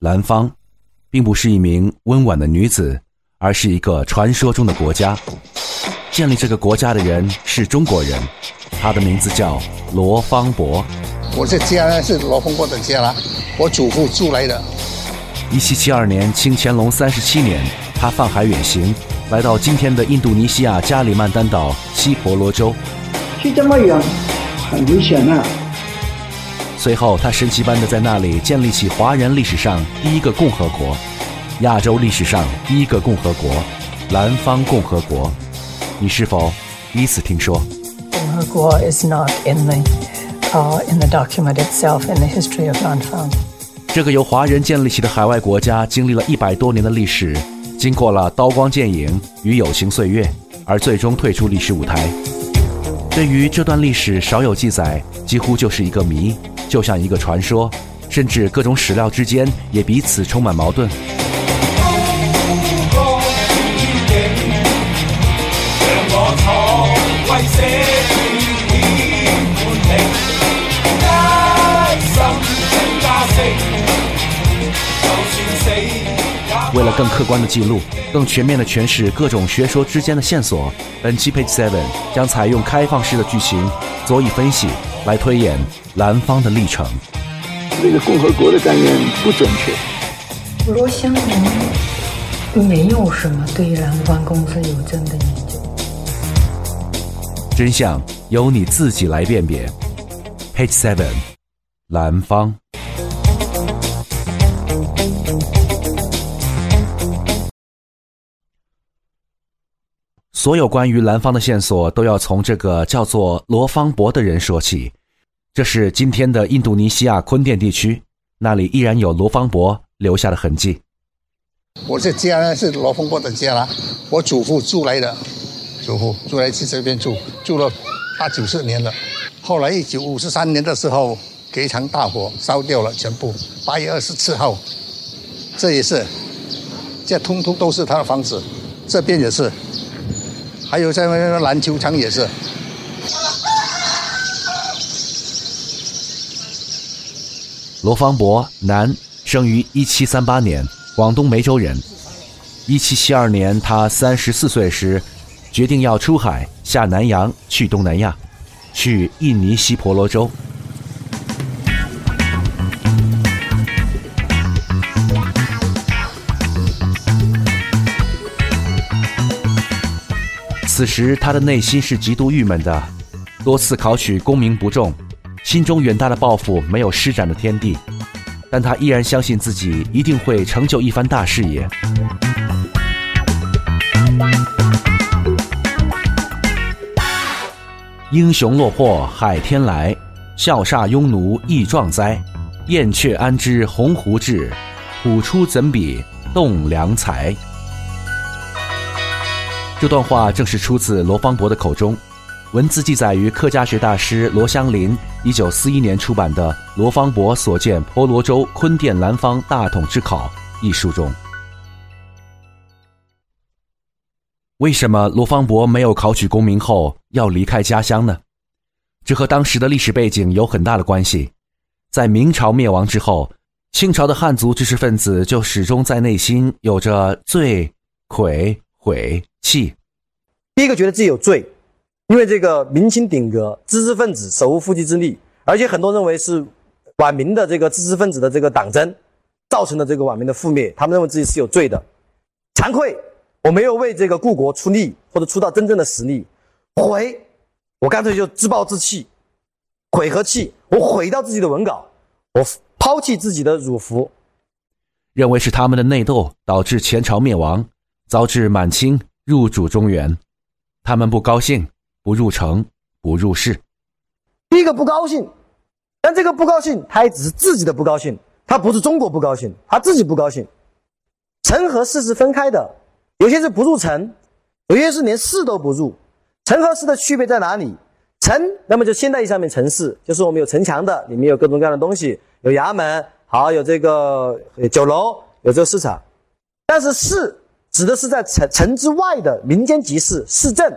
兰芳，并不是一名温婉的女子，而是一个传说中的国家。建立这个国家的人是中国人，他的名字叫罗芳伯。我这家呢是罗芳伯的家啦，我祖父住来的。一七七二年，清乾隆三十七年，他泛海远行，来到今天的印度尼西亚加里曼丹岛西婆罗洲。去这么远，很危险的。随后，他神奇般的在那里建立起华人历史上第一个共和国，亚洲历史上第一个共和国——南方共和国。你是否第一次听说？共和国 is not in the uh in the document itself in the history of Nanfang。这个由华人建立起的海外国家，经历了一百多年的历史，经过了刀光剑影与友情岁月，而最终退出历史舞台。对于这段历史少有记载，几乎就是一个谜。就像一个传说，甚至各种史料之间也彼此充满矛盾。为了更客观的记录、更全面的诠释各种学说之间的线索，本期 Page Seven 将采用开放式的剧情，佐以分析。来推演蓝方的历程。那个共和国的概念不准确。罗香农没有什么对蓝方公司有真的研究。真相由你自己来辨别。Page Seven，蓝方。所有关于南方的线索都要从这个叫做罗芳伯的人说起。这是今天的印度尼西亚坤甸地区，那里依然有罗芳伯留下的痕迹。我这家呢是罗芳伯的家啦，我祖父住来的，祖父住来去这边住，住了八九十年了。后来一九五十三年的时候，给一场大火烧掉了全部。八月二十七号，这也是，这通通都是他的房子，这边也是。还有在那个篮球场也是。罗芳伯，男，生于一七三八年，广东梅州人。一七七二年，他三十四岁时，决定要出海下南洋去东南亚，去印尼西婆罗洲。此时他的内心是极度郁闷的，多次考取功名不中，心中远大的抱负没有施展的天地，但他依然相信自己一定会成就一番大事业。英雄落魄海天来，笑煞庸奴亦壮哉。燕雀安知鸿鹄志，虎出怎比栋梁才。这段话正是出自罗芳伯的口中，文字记载于客家学大师罗香林一九四一年出版的《罗芳伯所见婆罗洲坤甸南方大统之考》一书中。为什么罗芳伯没有考取功名后要离开家乡呢？这和当时的历史背景有很大的关系。在明朝灭亡之后，清朝的汉族知识分子就始终在内心有着罪、愧、悔。气，第一个觉得自己有罪，因为这个明清顶革，知识分子手无缚鸡之力，而且很多认为是晚明的这个知识分子的这个党争造成的这个晚明的覆灭，他们认为自己是有罪的，惭愧，我没有为这个故国出力或者出到真正的实力，悔，我干脆就自暴自弃，悔和气，我毁掉自己的文稿，我抛弃自己的儒服，认为是他们的内斗导致前朝灭亡，遭致满清。入主中原，他们不高兴，不入城，不入市。第一个不高兴，但这个不高兴，他也只是自己的不高兴，他不是中国不高兴，他自己不高兴。城和市是分开的，有些是不入城，有些是连市都不入。城和市的区别在哪里？城，那么就现代意义上面城市，就是我们有城墙的，里面有各种各样的东西，有衙门，好，有这个酒楼，有这个市场。但是市。指的是在城城之外的民间集市、市镇，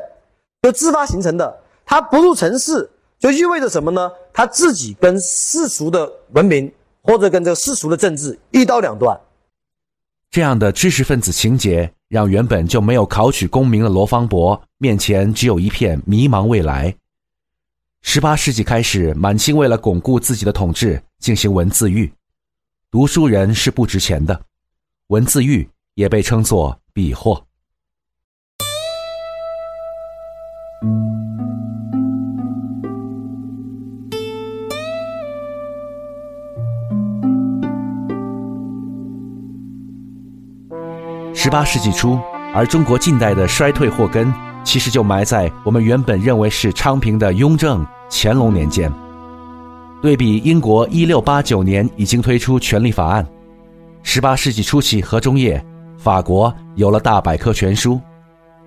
就自发形成的。它不入城市，就意味着什么呢？他自己跟世俗的文明或者跟这个世俗的政治一刀两断。这样的知识分子情节，让原本就没有考取功名的罗芳伯面前只有一片迷茫未来。十八世纪开始，满清为了巩固自己的统治，进行文字狱。读书人是不值钱的，文字狱也被称作笔货。十八世纪初，而中国近代的衰退祸根，其实就埋在我们原本认为是昌平的雍正、乾隆年间。对比英国一六八九年已经推出权利法案，十八世纪初期和中叶，法国有了大百科全书。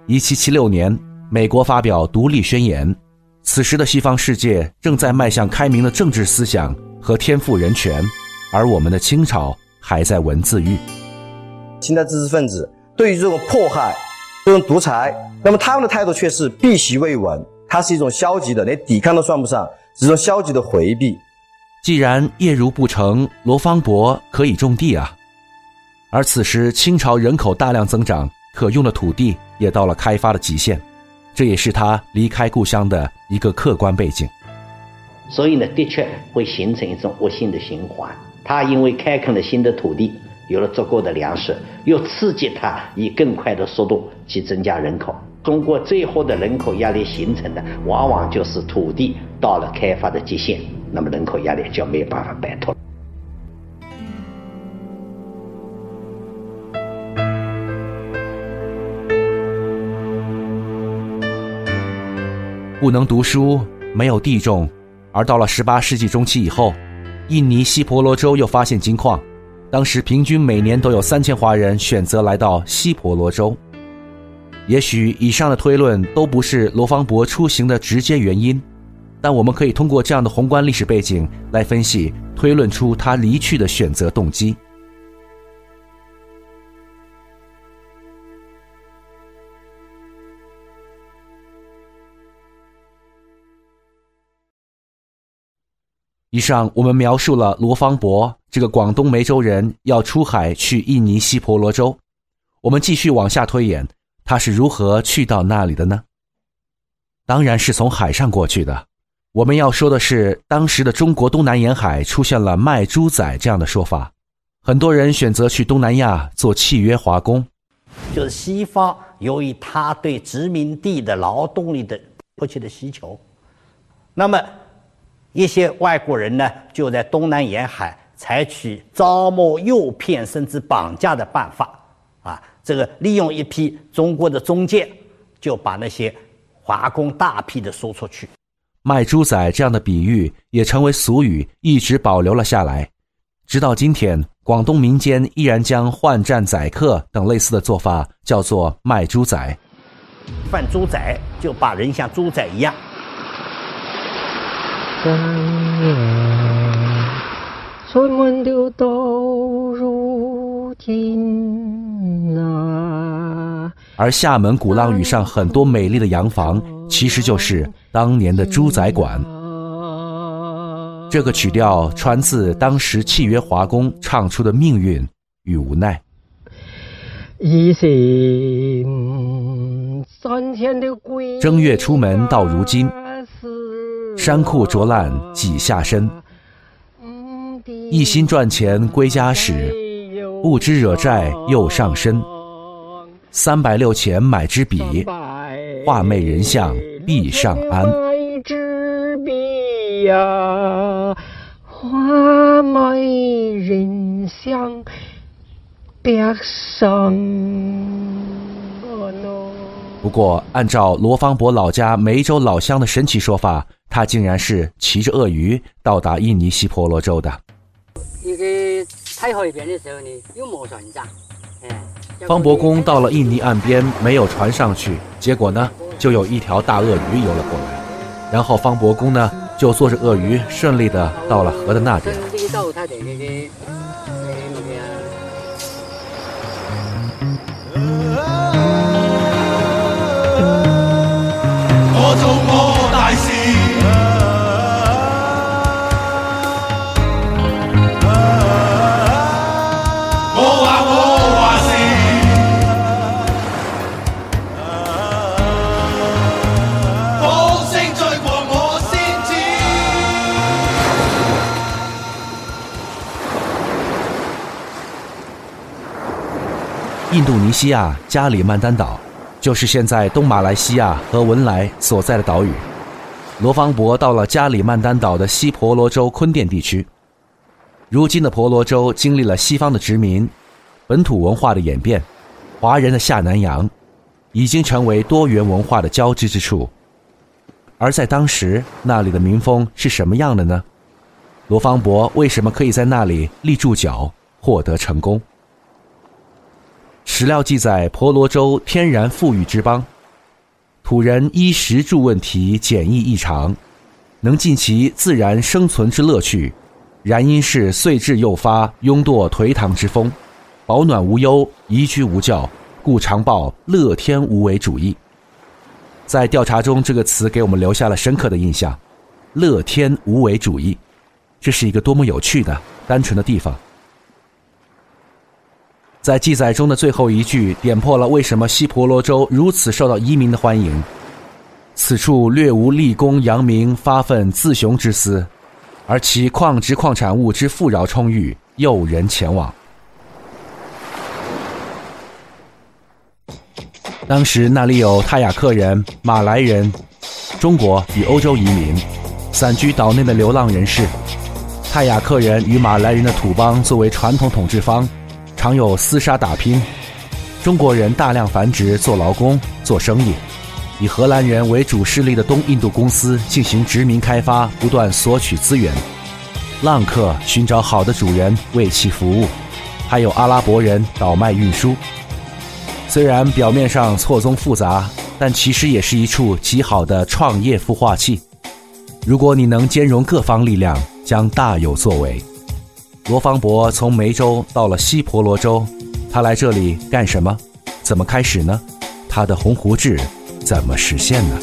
一七七六年，美国发表独立宣言。此时的西方世界正在迈向开明的政治思想和天赋人权，而我们的清朝还在文字狱。清代知识分子对于这种迫害、这种独裁，那么他们的态度却是避席未闻，它是一种消极的，连抵抗都算不上，是一种消极的回避。既然业如不成，罗芳伯可以种地啊。而此时清朝人口大量增长，可用的土地也到了开发的极限，这也是他离开故乡的一个客观背景。所以呢，的确会形成一种恶性的循环。他因为开垦了新的土地。有了足够的粮食，又刺激他以更快的速度去增加人口。通过最后的人口压力形成的，往往就是土地到了开发的极限，那么人口压力就没有办法摆脱。不能读书，没有地种，而到了十八世纪中期以后，印尼西婆罗洲又发现金矿。当时平均每年都有三千华人选择来到西婆罗洲。也许以上的推论都不是罗芳伯出行的直接原因，但我们可以通过这样的宏观历史背景来分析、推论出他离去的选择动机。以上我们描述了罗芳伯这个广东梅州人要出海去印尼西婆罗洲，我们继续往下推演，他是如何去到那里的呢？当然是从海上过去的。我们要说的是，当时的中国东南沿海出现了卖猪仔这样的说法，很多人选择去东南亚做契约华工，就是西方由于他对殖民地的劳动力的迫切的需求，那么。一些外国人呢，就在东南沿海采取招募、诱骗甚至绑架的办法，啊，这个利用一批中国的中介，就把那些华工大批的输出去。卖猪仔这样的比喻也成为俗语，一直保留了下来。直到今天，广东民间依然将换战宰客等类似的做法叫做卖猪仔。贩猪仔就把人像猪仔一样。而厦门鼓浪屿上很多美丽的洋房，其实就是当年的猪仔馆。这个曲调传自当时契约华工唱出的命运与无奈。正月出门到如今。衫裤着烂几下身，一心赚钱归家时，不知惹债又上身。三百六钱买支笔，画媚人像壁上安。买支笔呀，画媚人像壁上。不过，按照罗芳伯老家梅州老乡的神奇说法，他竟然是骑着鳄鱼到达印尼西婆罗洲的。一个太海边的时候呢，又没船上。方伯公到了印尼岸边，没有船上去，结果呢，就有一条大鳄鱼游了过来，然后方伯公呢，就坐着鳄鱼，顺利的到了河的那边。印度尼西亚加里曼丹岛，就是现在东马来西亚和文莱所在的岛屿。罗芳伯到了加里曼丹岛的西婆罗洲坤甸地区。如今的婆罗洲经历了西方的殖民、本土文化的演变、华人的下南洋，已经成为多元文化的交织之处。而在当时，那里的民风是什么样的呢？罗芳伯为什么可以在那里立住脚，获得成功？史料记载，婆罗洲天然富裕之邦。土人衣食住问题简易异常，能尽其自然生存之乐趣，然因是岁至诱发庸惰颓唐之风，保暖无忧，宜居无教，故常报乐天无为主义。在调查中，这个词给我们留下了深刻的印象。乐天无为主义，这是一个多么有趣的、单纯的地方。在记载中的最后一句，点破了为什么西婆罗洲如此受到移民的欢迎。此处略无立功扬名、发愤自雄之思，而其矿质矿产物之富饶充裕，诱人前往。当时那里有泰雅克人、马来人、中国与欧洲移民，散居岛内的流浪人士。泰雅克人与马来人的土邦作为传统统治方。常有厮杀打拼，中国人大量繁殖做劳工做生意，以荷兰人为主势力的东印度公司进行殖民开发，不断索取资源。浪客寻找好的主人为其服务，还有阿拉伯人倒卖运输。虽然表面上错综复杂，但其实也是一处极好的创业孵化器。如果你能兼容各方力量，将大有作为。罗芳伯从梅州到了西婆罗洲，他来这里干什么？怎么开始呢？他的鸿鹄志怎么实现呢？